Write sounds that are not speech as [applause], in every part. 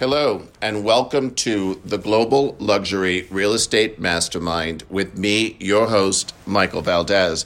Hello, and welcome to the Global Luxury Real Estate Mastermind with me, your host, Michael Valdez.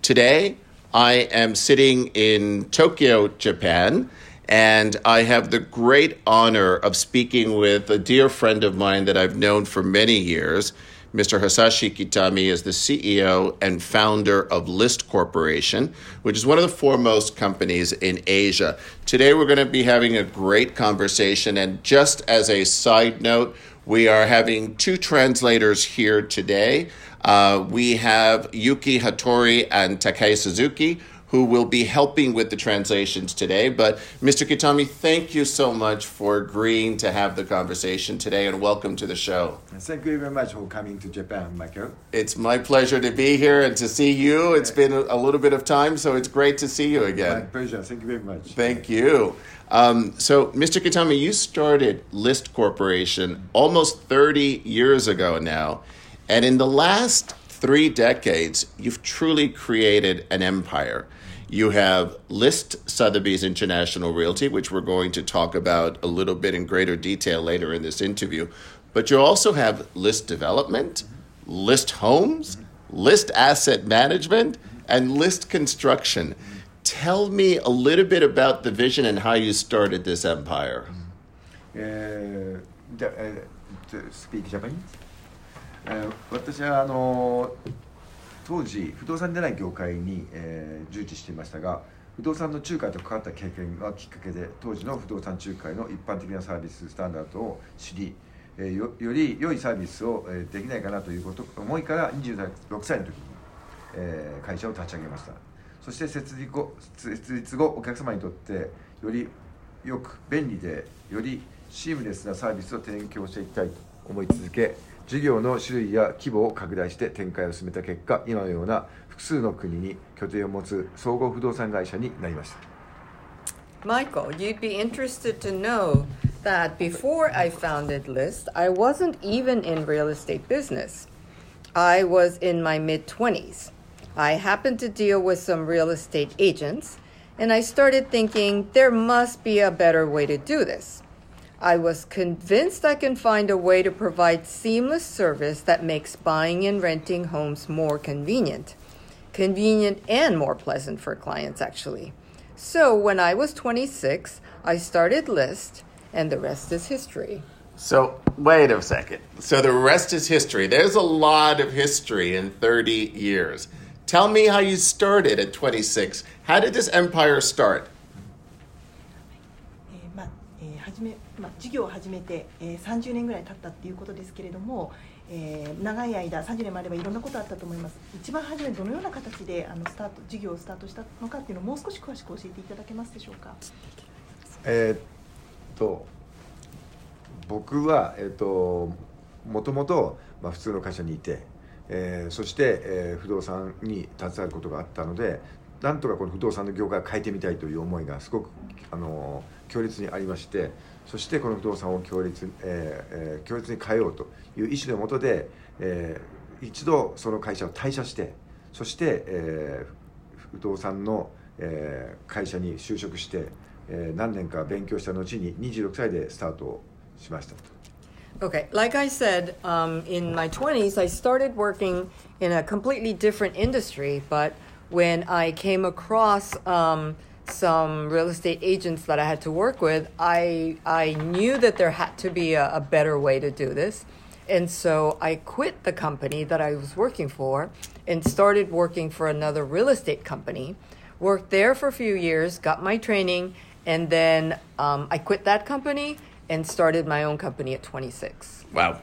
Today, I am sitting in Tokyo, Japan, and I have the great honor of speaking with a dear friend of mine that I've known for many years. Mr. Hasashi Kitami is the CEO and founder of List Corporation, which is one of the foremost companies in Asia. Today, we're going to be having a great conversation. And just as a side note, we are having two translators here today. Uh, we have Yuki Hattori and Takei Suzuki, who will be helping with the translations today. But Mr. Kitami, thank you so much for agreeing to have the conversation today and welcome to the show. Thank you very much for coming to Japan, Michael. It's my pleasure to be here and to see you. It's been a little bit of time, so it's great to see you again. My pleasure. Thank you very much. Thank you. Um, so, Mr. Kitami, you started List Corporation almost 30 years ago now. And in the last three decades, you've truly created an empire. You have List Sotheby's International Realty, which we're going to talk about a little bit in greater detail later in this interview. But you also have List Development, List Homes, List Asset Management, and List Construction. Tell me a little bit about the vision and how you started this empire. Uh, to speak Japanese? 私はあの 当時不動産でない業界に、えー、従事していましたが不動産の仲介と関わった経験がきっかけで当時の不動産仲介の一般的なサービススタンダードを知り、えー、よより良いサービスを、えー、できないかなということ思いから26歳の時に、えー、会社を立ち上げました。そして設立後設立後お客様にとってよりよく便利でよりシームレスなサービスを提供していきたいと思い続け事業の種類や規模を拡大して展開を進めた結果今のような複数の国に拠点を持つ総合不動産会社になりました Michael, you'd be interested to know that before I founded List, I wasn't even in real estate business. I was in my mid 20s. I happened to deal with some real estate agents, and I started thinking there must be a better way to do this. I was convinced I can find a way to provide seamless service that makes buying and renting homes more convenient. Convenient and more pleasant for clients, actually. So when I was 26, I started List, and the rest is history. So, wait a second. So, the rest is history. There's a lot of history in 30 years. Tell me how you started at 26. How did this empire start? まあ、事業を始めて、えー、30年ぐらい経ったっていうことですけれども、えー、長い間30年もあればいろんなことあったと思います。一番初めどのような形であのスタート事業をスタートしたのかっていうのをもう少し詳しく教えていただけますでしょうか？えー、っと僕は、えー、っともともと、まあ、普通の会社にいて、えー、そして、えー、不動産に携わることがあったのでなんとかこの不動産の業界を変えてみたいという思いがすごくあの強烈にありましてそしてこの不動産を強烈,、えーえー、強烈に変えようという意思のもとで、えー、一度その会社を退社してそして、えー、不動産の、えー、会社に就職して、えー、何年か勉強した後に26歳でスタートしました。Okay, like I said, um, in my 20s, I started working in a completely different industry, but when I came across um, some real estate agents that I had to work with, I I knew that there had to be a, a, better way to do this. And so I quit the company that I was working for and started working for another real estate company. Worked there for a few years, got my training, and then um, I quit that company and started my own company at 26. Wow.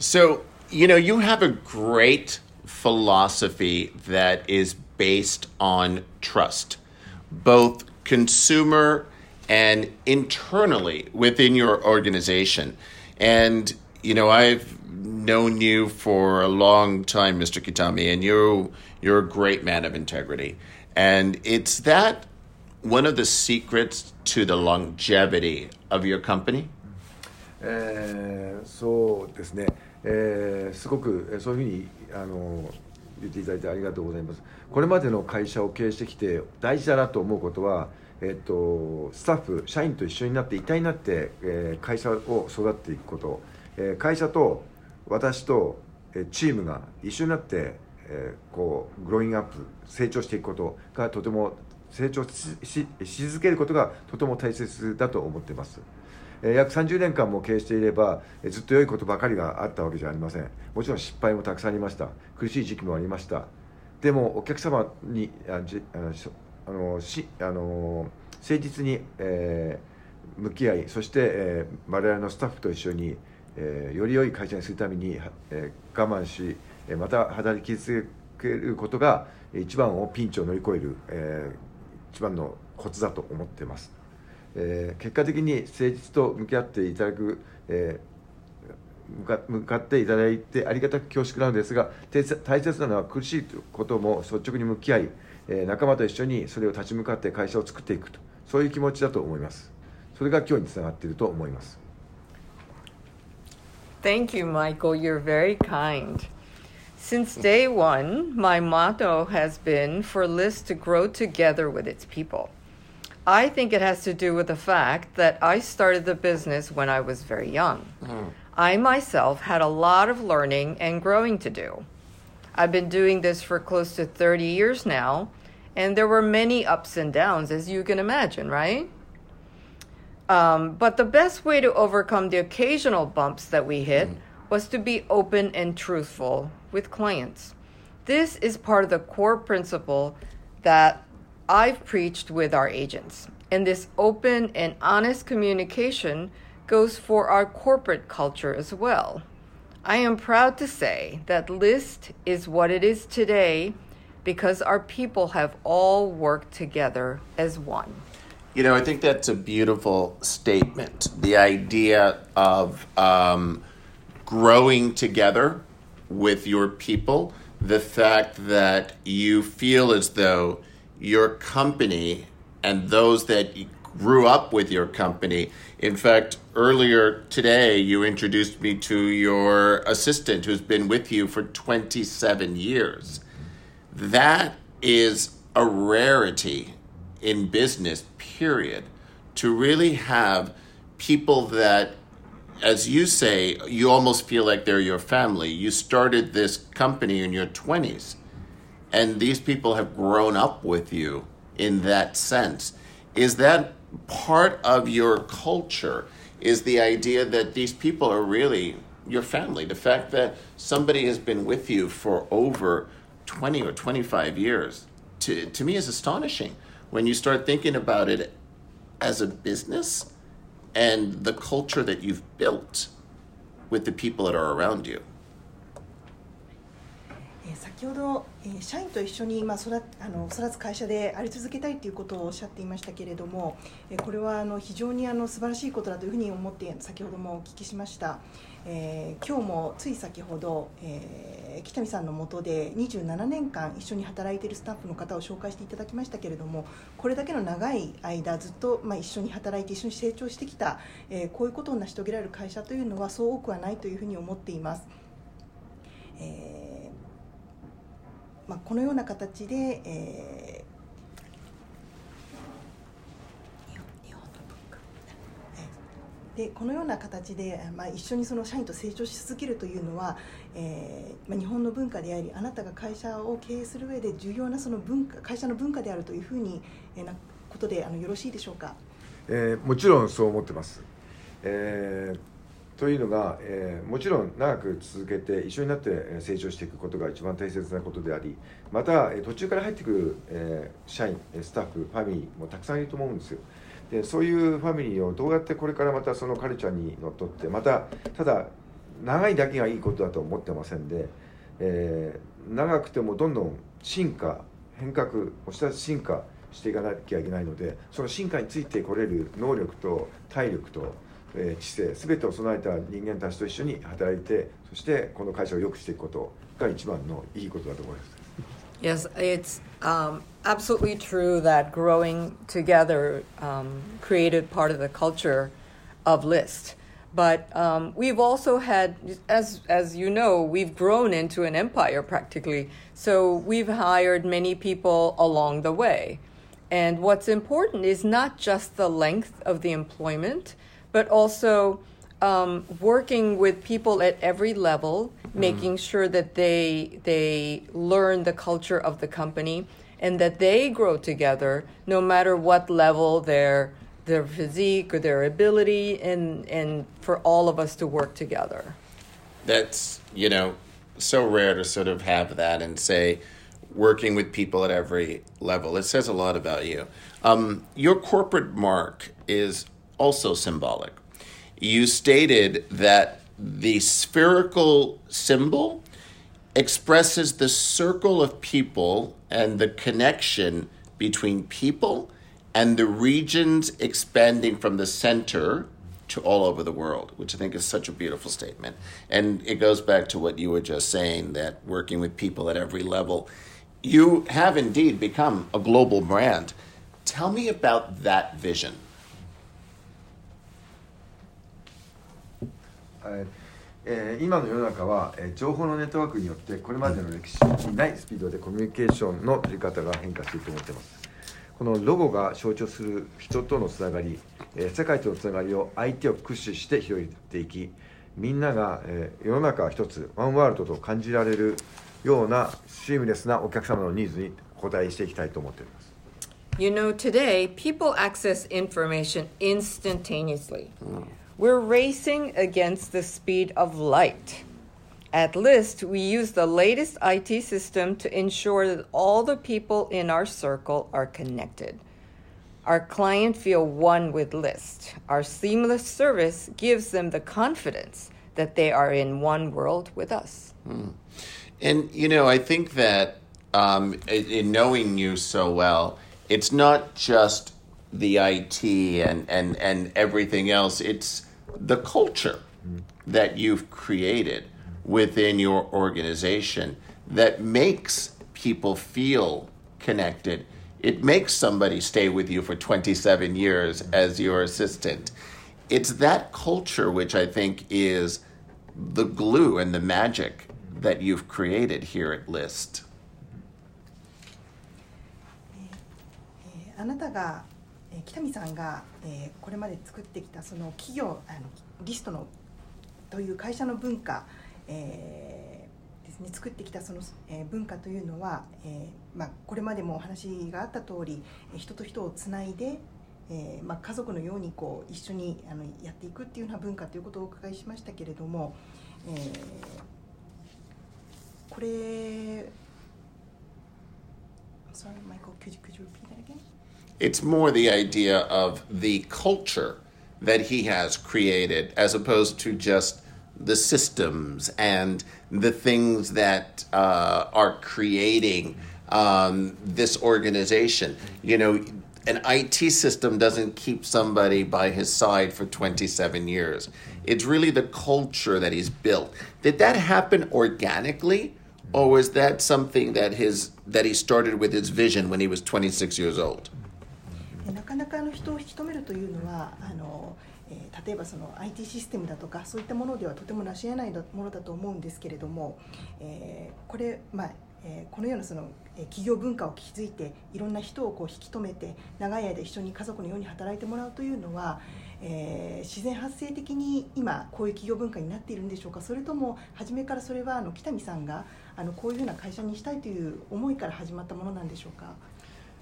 So, you know, you have a great philosophy that is based on trust both consumer and internally within your organization. And, you know, I've known you for a long time, Mr. Kitami, and you you're a great man of integrity. And it's that one of the secrets to the longevity of your company? えー、そうですね、えー、すごくそういうふうにあの 言っていただいてありがとうございますこれまでの会社を経営してきて大事だなと思うことはえっと、スタッフ、社員と一緒になって一体になって、えー、会社を育っていくこと、えー、会社と私と、えー、チームが一緒になって、えー、こうグローイングアップ成長していくことがとても成長し続けることがとても大切だと思ってます。約30年間も経営していればずっと良いことばかりがあったわけじゃありません。もちろん失敗もたくさんありました。苦しい時期もありました。でもお客様にあじああのしあの誠実に、えー、向き合いそして、えー、我々のスタッフと一緒に、えー、より良い会社にするために、えー、我慢しまた働き続けることが一番をピンチを乗り越える、えー、一番のコツだと思っています、えー、結果的に誠実と向き合っていただく、えー、向かっていただいてありがたく恐縮なのですが大切なのは苦しいことも率直に向き合い仲間と一緒にそれを立ち向かって会社を作っていくとそういう気持ちだと思いますそれが今日につながっていると思います Thank you, Michael. You're very kind. Since day one, my motto has been for List to grow together with its people. I think it has to do with the fact that I started the business when I was very young. Mm. I myself had a lot of learning and growing to do. I've been doing this for close to 30 years now, and there were many ups and downs, as you can imagine, right? Um, but the best way to overcome the occasional bumps that we hit mm. was to be open and truthful with clients. This is part of the core principle that I've preached with our agents. And this open and honest communication goes for our corporate culture as well. I am proud to say that List is what it is today because our people have all worked together as one. You know, I think that's a beautiful statement. The idea of um, growing together with your people, the fact that you feel as though your company and those that grew up with your company. In fact, earlier today, you introduced me to your assistant who's been with you for 27 years that is a rarity in business, period, to really have people that, as you say, you almost feel like they're your family. You started this company in your 20s, and these people have grown up with you in that sense. Is that part of your culture? Is the idea that these people are really your family? The fact that somebody has been with you for over 20 or 25 years to, to me is astonishing when you start thinking about it as a business and the culture that you've built with the people that are around you. 先ほど、えー、社員と一緒に、まあ、育あの育つ会社であり続けたいということをおっしゃっていましたけれども、えー、これはあの非常にあの素晴らしいことだというふうに思って先ほどもお聞きしました。えー、今日もつい先ほど、えー、北見さんのもとで27年間一緒に働いているスタッフの方を紹介していただきましたけれどもこれだけの長い間ずっと、まあ、一緒に働いて一緒に成長してきた、えー、こういうことを成し遂げられる会社というのはそう多くはないというふうに思っています。えーまあ、このような形で、えーでこのような形で、まあ、一緒にその社員と成長し続けるというのは、えーまあ、日本の文化でありあなたが会社を経営する上で重要なその文化会社の文化であるというふうに、えー、なことであのよろしいでしょうか、えー、もちろんそう思ってます。えーというのが、えー、もちろん長く続けて一緒になって成長していくことが一番大切なことでありまた途中から入ってくる、えー、社員スタッフファミリーもたくさんいると思うんですよ。でそういうファミリーをどうやってこれからまたそのカルチャーにのっとってまたただ長いだけがいいことだと思ってませんで、えー、長くてもどんどん進化変革をした進化していかなきゃいけないのでその進化についてこれる能力と体力と、えー、知性全てを備えた人間たちと一緒に働いてそしてこの会社を良くしていくことが一番のいいことだと思います。Yes, it's um, absolutely true that growing together um, created part of the culture of List. But um, we've also had, as, as you know, we've grown into an empire practically. So we've hired many people along the way. And what's important is not just the length of the employment, but also um, working with people at every level, making sure that they they learn the culture of the company and that they grow together, no matter what level their their physique or their ability, and and for all of us to work together. That's, you know, so rare to sort of have that and say, working with people at every level. It says a lot about you. Um, your corporate mark is also symbolic. You stated that the spherical symbol expresses the circle of people and the connection between people and the regions expanding from the center to all over the world, which I think is such a beautiful statement. And it goes back to what you were just saying that working with people at every level, you have indeed become a global brand. Tell me about that vision. えーえー今の世の中は、えー情報のネットワークによってこれまでの歴史にないスピードでコミュニケーションの取り方が変化していると思っています。このロゴが象徴する人とのつながり、えー世界とのつながりを相手を駆使して広げていきみんなが、えー世の中は一つワンワールドと感じられるようなシームレスなお客様のニーズに応えしていきたいと思っております。You know, today people access information instantaneously. We're racing against the speed of light. At List, we use the latest IT system to ensure that all the people in our circle are connected. Our client feel one with List. Our seamless service gives them the confidence that they are in one world with us. And you know, I think that um, in knowing you so well, it's not just the IT and and and everything else. It's the culture that you've created within your organization that makes people feel connected. It makes somebody stay with you for 27 years as your assistant. It's that culture which I think is the glue and the magic that you've created here at List. えーあなたが、 え北見さんが、えーこれまで作ってきたその企業あのリストのという会社の文化、えーですね、作ってきたその、えー文化というのは、えーまあ、これまでもお話があった通り人と人をつないで、えーまあ、家族のようにこう一緒にあのやっていくっていうような文化ということをお伺いしましたけれども、えーこれ I'm sorry, Michael, could you, could you repeat that again? It's more the idea of the culture that he has created as opposed to just the systems and the things that uh, are creating um, this organization. You know, an IT system doesn't keep somebody by his side for 27 years. It's really the culture that he's built. Did that happen organically? Or was that something that his that he started with his vision when he was 26 years old? えなかなかあの人を引き止めるというのはあの、えー例えばその IT システムだとかそういったものではとても成し得ないものだと思うんですけれども、えーこれ、まあえーこのようなその、え企業文化を築いていろんな人をこう引き止めて長い間一緒に家族のように働いてもらうというのは、えー自然発生的に今こういう企業文化になっているんでしょうかそれとも初めからそれはあの北見さんがあのこういうふうな会社にしたいという思いから始まったものなんでしょうか。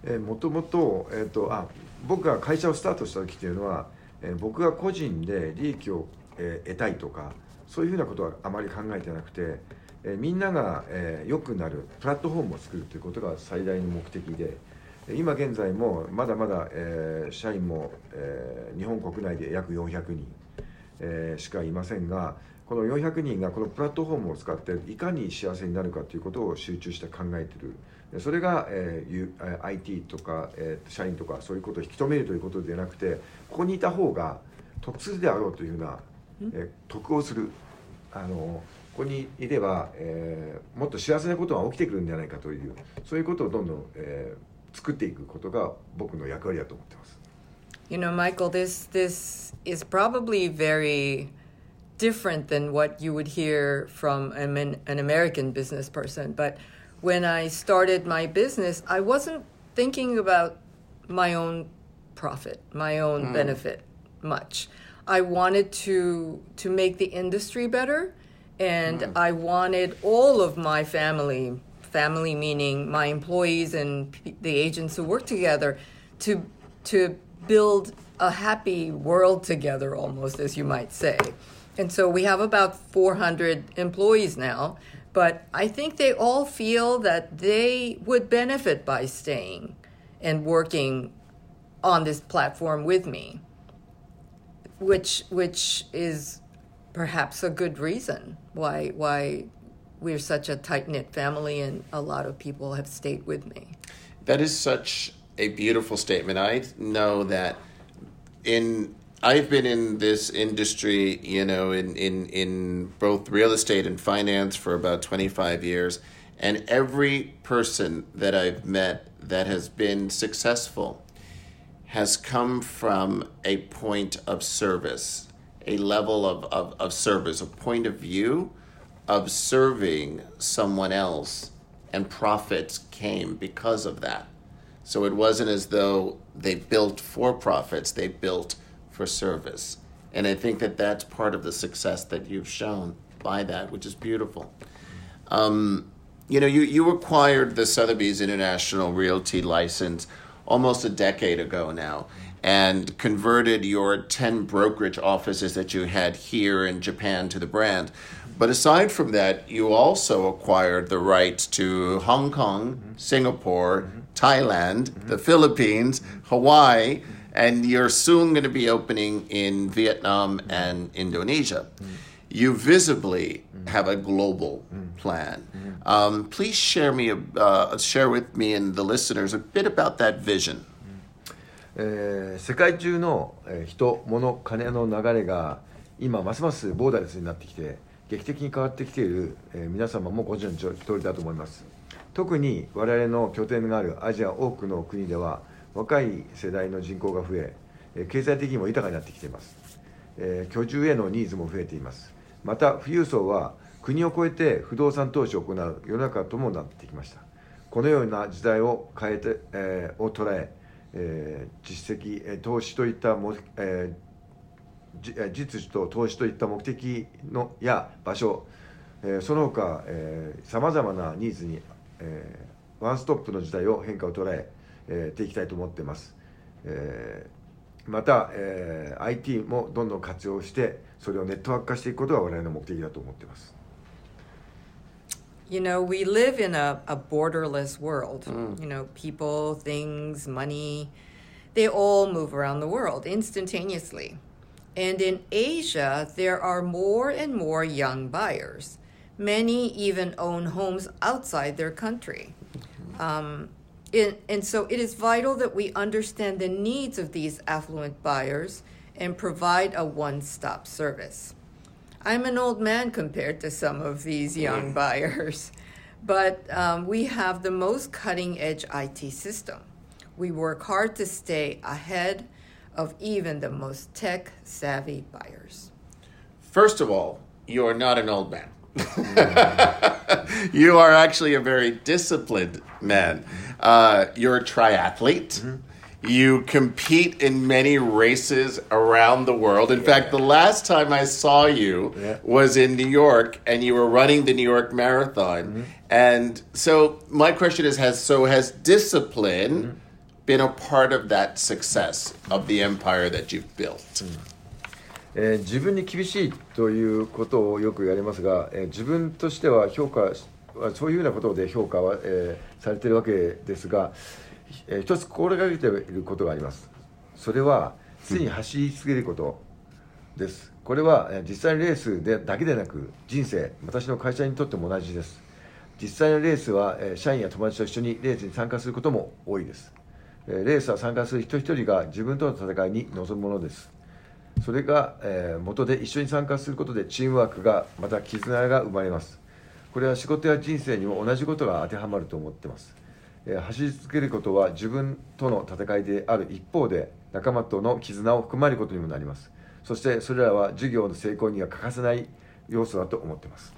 えーもともと,、えー、とあ僕が会社をスタートした時っていうのは、えー僕が個人で利益を、えー得たいとかそういうふうなことはあまり考えてなくて、えーみんなが、えーくなるプラットフォームを作るということが最大の目的で今現在もまだまだ、えー社員も、えー日本国内で約400人、えーしかいませんがこの400人がこのプラットフォームを使っていかに幸せになるかということを集中して考えている。それが、えー IT とか、えー社員とかそういうことを引き止めるということではなくてここにいた方が得するであろうというふうな、えー得をするあのここにいれば、えーもっと幸せなことが起きてくるんじゃないかというそういうことをどんどん、えー作っていくことが僕の役割だと思ってます。You know, Michael, this this is probably very different than what you would hear from an, an American business person. But when I started my business, I wasn't thinking about my own profit, my own mm. benefit much. I wanted to to make the industry better, and mm. I wanted all of my family, family meaning my employees and the agents who work together, to to build a happy world together, almost as you might say. And so we have about 400 employees now, but I think they all feel that they would benefit by staying and working on this platform with me, which which is perhaps a good reason why why we're such a tight knit family and a lot of people have stayed with me. That is such a beautiful statement. I know that in I've been in this industry, you know, in, in, in both real estate and finance for about 25 years. And every person that I've met that has been successful has come from a point of service, a level of, of, of service, a point of view of serving someone else, and profits came because of that. So it wasn't as though they built for profits, they built for service. And I think that that's part of the success that you've shown by that, which is beautiful. Um, you know, you, you acquired the Sotheby's International Realty license almost a decade ago now and converted your 10 brokerage offices that you had here in Japan to the brand. But aside from that, you also acquired the rights to Hong Kong, mm-hmm. Singapore, mm-hmm. Thailand, mm-hmm. the Philippines, Hawaii, and you're soon going to be opening in Vietnam and Indonesia. You visibly have a global plan. Um, please share me, uh, share with me and the listeners a bit about that vision. えー、世界中の人、物、金の流れが今ますますボーダレスになってきて劇的に変わってきている、えー、皆様もご存知の通りだと思います特に我々の拠点があるアジア多くの国では若い世代の人口が増え経済的にも豊かになってきています、居住へのニーズも増えています。また富裕層は国を越えて不動産投資を行う世の中ともなってきました。このような時代を変えて、えー、を捉ええー、実績投資といったも、えー、実需と投資といった目的のや場所、えー、その他さまざまなニーズに、えー、ワンストップの時代を変化を捉ええー、ていきたいと思っています、えー、また、えー、IT もどんどん活用してそれをネットワーク化していくことが我々の目的だと思っています You know, we live in a, a borderless world. Mm. You know, people, things, money, they all move around the world instantaneously. And in Asia, there are more and more young buyers. Many even own homes outside their country. Um, it, and so it is vital that we understand the needs of these affluent buyers and provide a one stop service. I'm an old man compared to some of these young buyers, [laughs] but um, we have the most cutting edge IT system. We work hard to stay ahead of even the most tech savvy buyers. First of all, you are not an old man. [laughs] [laughs] you are actually a very disciplined man. Uh, you're a triathlete. Mm-hmm. You compete in many races around the world. In yeah. fact, the last time I saw you yeah. was in New York, and you were running the New York Marathon. Mm-hmm. And so, my question is: Has so has discipline mm-hmm. been a part of that success of the empire that you've built? えー、自分に厳しいということをよく言われますが、えー、自分としては評価そういうようなことで評価は、えー、されているわけですが、えー、一つ心がけていることがあります。それは常に走り続けることです、これは実際のレースでだけでなく人生私の会社にとっても同じです。実際のレースは社員や友達と一緒にレースに参加することも多いです。レースは参加する人一人が自分との戦いに臨むものです。それが、えー、元で一緒に参加することでチームワークがまた絆が生まれます。これは仕事や人生にも同じことが当てはまると思ってます、えー、走り続けることは自分との戦いである一方で仲間との絆を含まれることにもなります。そしてそれらは授業の成功には欠かせない要素だと思ってます。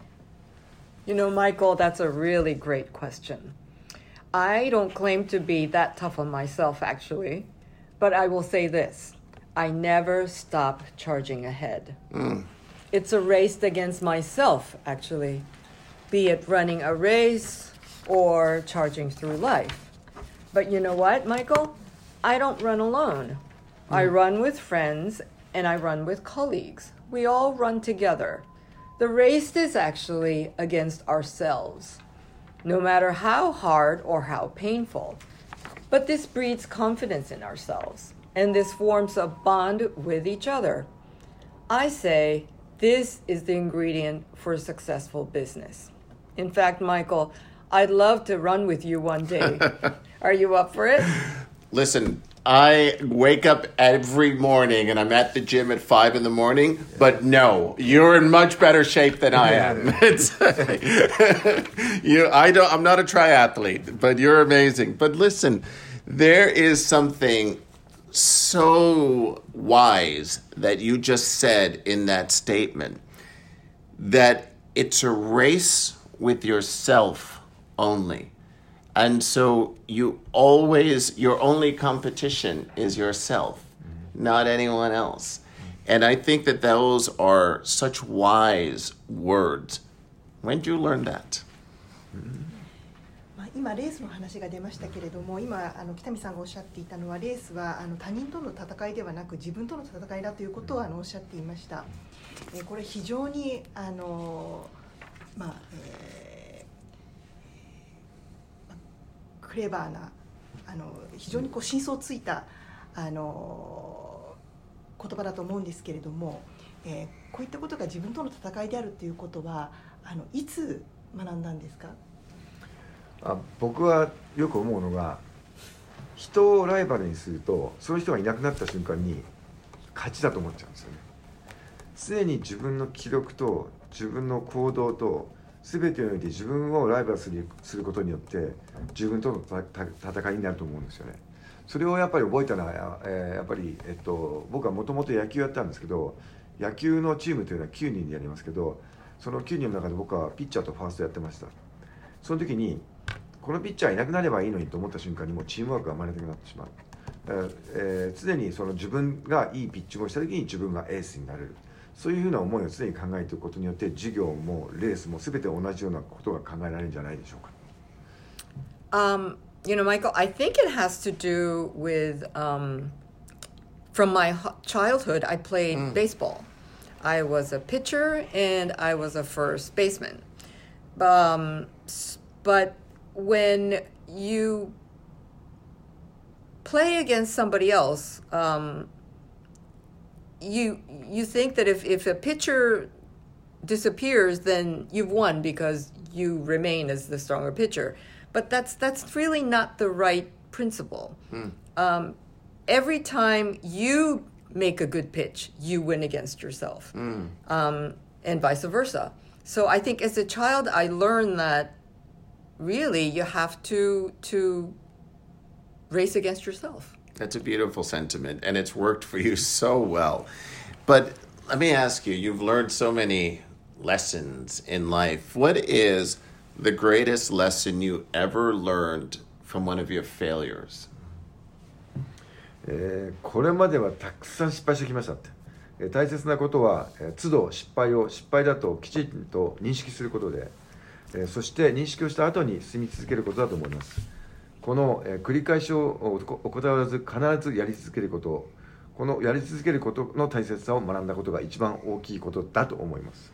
You know, Michael, that's a really great question. I don't claim to be that tough on myself, actually, but I will say this. I never stop charging ahead. Hmm. It's a race against myself, actually, be it running a race or charging through life. But you know what, Michael? I don't run alone. Hmm. I run with friends and I run with colleagues. We all run together. The race is actually against ourselves, no matter how hard or how painful. But this breeds confidence in ourselves, and this forms a bond with each other. I say this is the ingredient for a successful business. In fact, Michael, I'd love to run with you one day. [laughs] Are you up for it? Listen, I wake up every morning and I'm at the gym at five in the morning, but no, you're in much better shape than I am. [laughs] It's [laughs] you I don't I'm not a triathlete, but you're amazing. But listen, there is something so wise that you just said in that statement that it's a race with yourself only. And so you always, your only competition is yourself, not anyone else. And I think that those are such wise words. When did you learn that? まあ、今レースの話が出ましたけれども今あの北見さんがおっしゃっていたのはレースはあの他人との戦いではなく自分との戦いだということをあのおっしゃっていました、えこれ非常にあの、まあえークレバーなあの非常にこう真相ついたあの言葉だと思うんですけれども、えーこういったことが自分との戦いであるということはあのいつ学んだんですか？あ僕はよく思うのが人をライバルにするとその人がいなくなった瞬間に勝ちだと思っちゃうんですよね。常に自分の記録と自分の行動と全てにおいて自分をライバルするすることによって自分との戦いになると思うんですよね。それをやっぱり覚えたのは、えーやっぱり、えっと、僕はもともと野球やったんですけど野球のチームというのは9人でやりますけどその9人の中で僕はピッチャーとファーストやってました。その時にこのピッチャーいなくなればいいのにと思った瞬間にもうチームワークが生まれなくなってしまう、だからえー常にその自分がいいピッチングをした時に自分がエースになれるそういうふうな思いを常に考えていくことによって授業もレースも全て同じようなことが考えられるんじゃないでしょうか Um, you know, Michael, I think it has to do with um, from my h- childhood, I played baseball. I was a pitcher and I was a first baseman. Um, s- but when you play against somebody else, um, you you think that if, if a pitcher disappears, then you've won because you remain as the stronger pitcher. But that's that's really not the right principle. Um, every time you make a good pitch, you win against yourself, um, and vice versa. So I think as a child, I learned that really you have to to race against yourself. That's a beautiful sentiment, and it's worked for you so well. But let me ask you you've learned so many lessons in life. What is the greatest lesson you ever learned from one of your failures? えーこれまではたくさん失敗してきましたって、えー大切なことは、えー都度失敗を失敗だときちんと認識することで、えーそして認識をした後に進み続けることだと思いますこの、えー繰り返しを怠らず必ずやり続けることこのやり続けることの大切さを学んだことが一番大きいことだと思います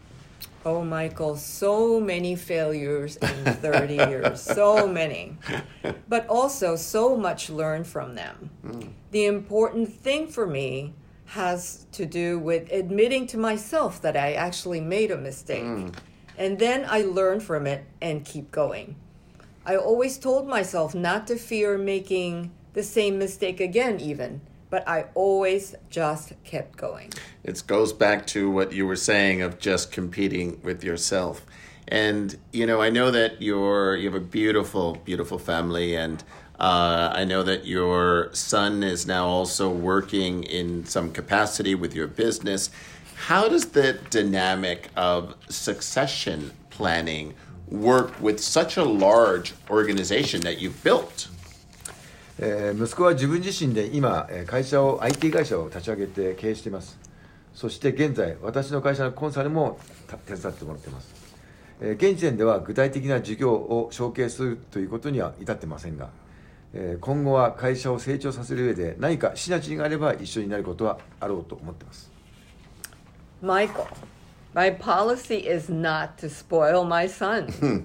Oh, Michael, so many failures in 30 years, so many. But also so much learned from them. The important thing for me has to do with admitting to myself that I actually made a mistake. And then I learn from it and keep going. I always told myself not to fear making the same mistake again, even, but I always just kept going. It goes back to what you were saying of just competing with yourself. And you know, I know that you're you have a beautiful, beautiful family, and Uh, I know that your son is now also working in some capacity with your business. How does the dynamic of succession planning work with such a large organization that you've built? えー息子は自分自身で今えー会社を IT 会社を立ち上げて経営しています。そして現在私の会社のコンサルも手伝ってもらっています、えー現時点では具体的な事業を承継するということには至ってませんが、えー今後は会社を成長させる上で何かシナジーがあれば一緒になることはあろうと思っています。Michael, my policy is not to spoil my son. [laughs] Hmm.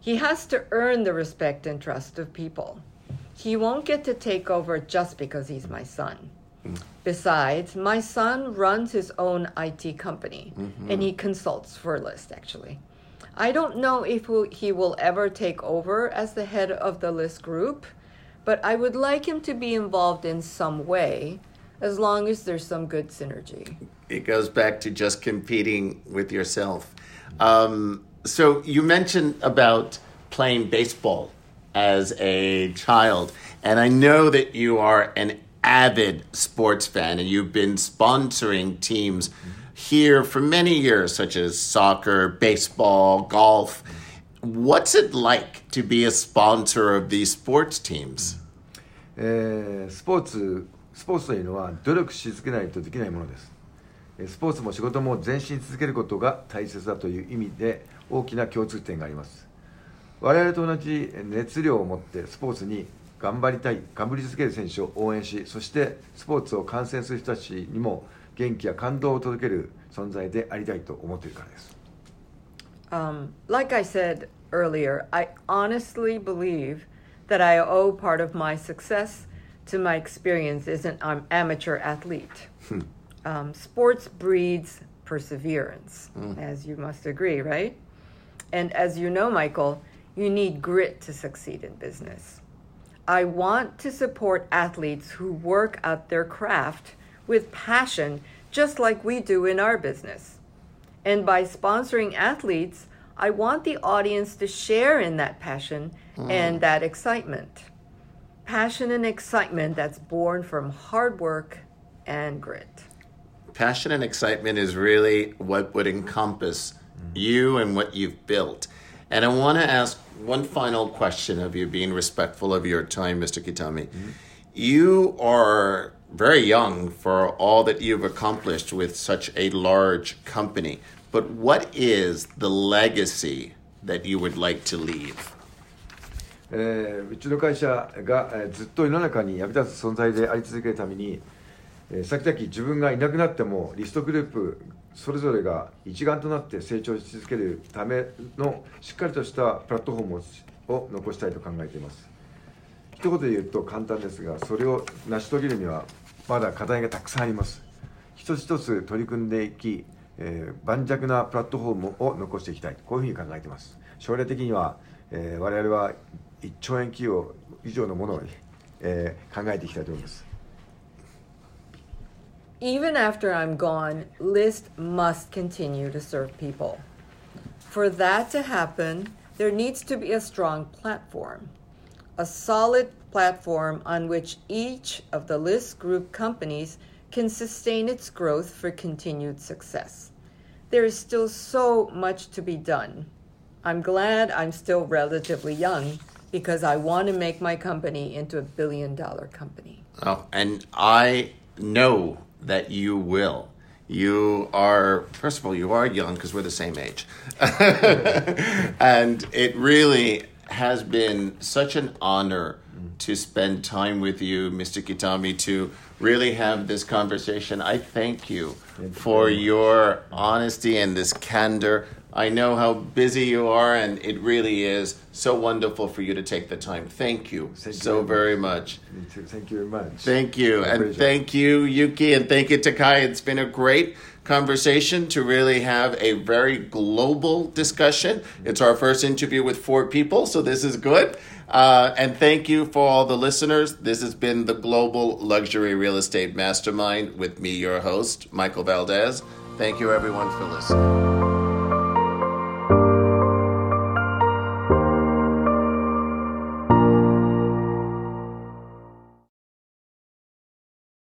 he has to earn the respect and trust of people. He won't get to take over just because he's my son. Hmm. Besides, my son runs his own IT company mm-hmm. and he consults for List actually. I don't know if he will ever take over as the head of the List group, but I would like him to be involved in some way as long as there's some good synergy. It goes back to just competing with yourself. Um, so you mentioned about playing baseball as a child, and I know that you are an avid sports fan, and you've been sponsoring teams here for many years, such as soccer, baseball, golf. What's it like to be a sponsor of these sports teams? えースポーツ スポーツというのは努力し続けないとできないものです。スポーツも仕事も前進続けることが大切だという意味で大きな共通点があります。我々と同じ熱量を持ってスポーツに頑張りたい頑張り続ける選手を応援しそしてスポーツを観戦する人たちにも元気や感動を届ける存在でありたいと思っているからです。Um, like I said earlier, I honestly believe that I owe part of my success to my experience as an um, amateur athlete. um, sports breeds perseverance, as you must agree, right? And as you know, Michael, you need grit to succeed in business. I want to support athletes who work at their craft with passion, just like we do in our business. And by sponsoring athletes, I want the audience to share in that passion and that excitement. Passion and excitement that's born from hard work and grit. passion and excitement is really what would encompass you and what you've built. And I want to ask one final question of you, being respectful of your time, Mr. Kitami. Mm-hmm. You are very young for all that you've accomplished with such a large company. But what is the legacy that you would like to leave? えーうちの会社が、えーずっと世の中に役立つ存在であり続けるために、えー先々自分がいなくなってもリストグループそれぞれが一丸となって成長し続けるためのしっかりとしたプラットフォームを残したいと考えています。一言で言うと簡単ですがそれを成し遂げるにはまだ課題がたくさんあります。一つ一つ取り組んでいき、えー盤石なプラットフォームを残していきたい。こういうふうに考えています。将来的には、えー我々は1兆円企業以上のものを、えー考えていきたいと思います Even after I'm gone, List must continue to serve people. For that to happen, there needs to be a strong platform, a solid platform on which each of the List Group companies can sustain its growth for continued success. There is still so much to be done. I'm glad I'm still relatively young because I want to make my company into a billion dollar company. Oh, and I know that you will. You are, first of all, you are young because we're the same age. [laughs] and it really has been such an honor to spend time with you, Mr. Kitami, to really have this conversation. I thank you for your honesty and this candor. I know how busy you are, and it really is so wonderful for you to take the time. Thank you Thank you so very very much. Thank you very much Thank you. My And pleasure. thank you, Yuki, and thank you, Takai. It's been a great conversation to really have a very global discussion. It's our first interview with four people, so this is good. Uh, and thank you for all the listeners. This has been the Global Luxury Real Estate Mastermind with me, your host, Michael Valdez. Thank you, everyone, for listening.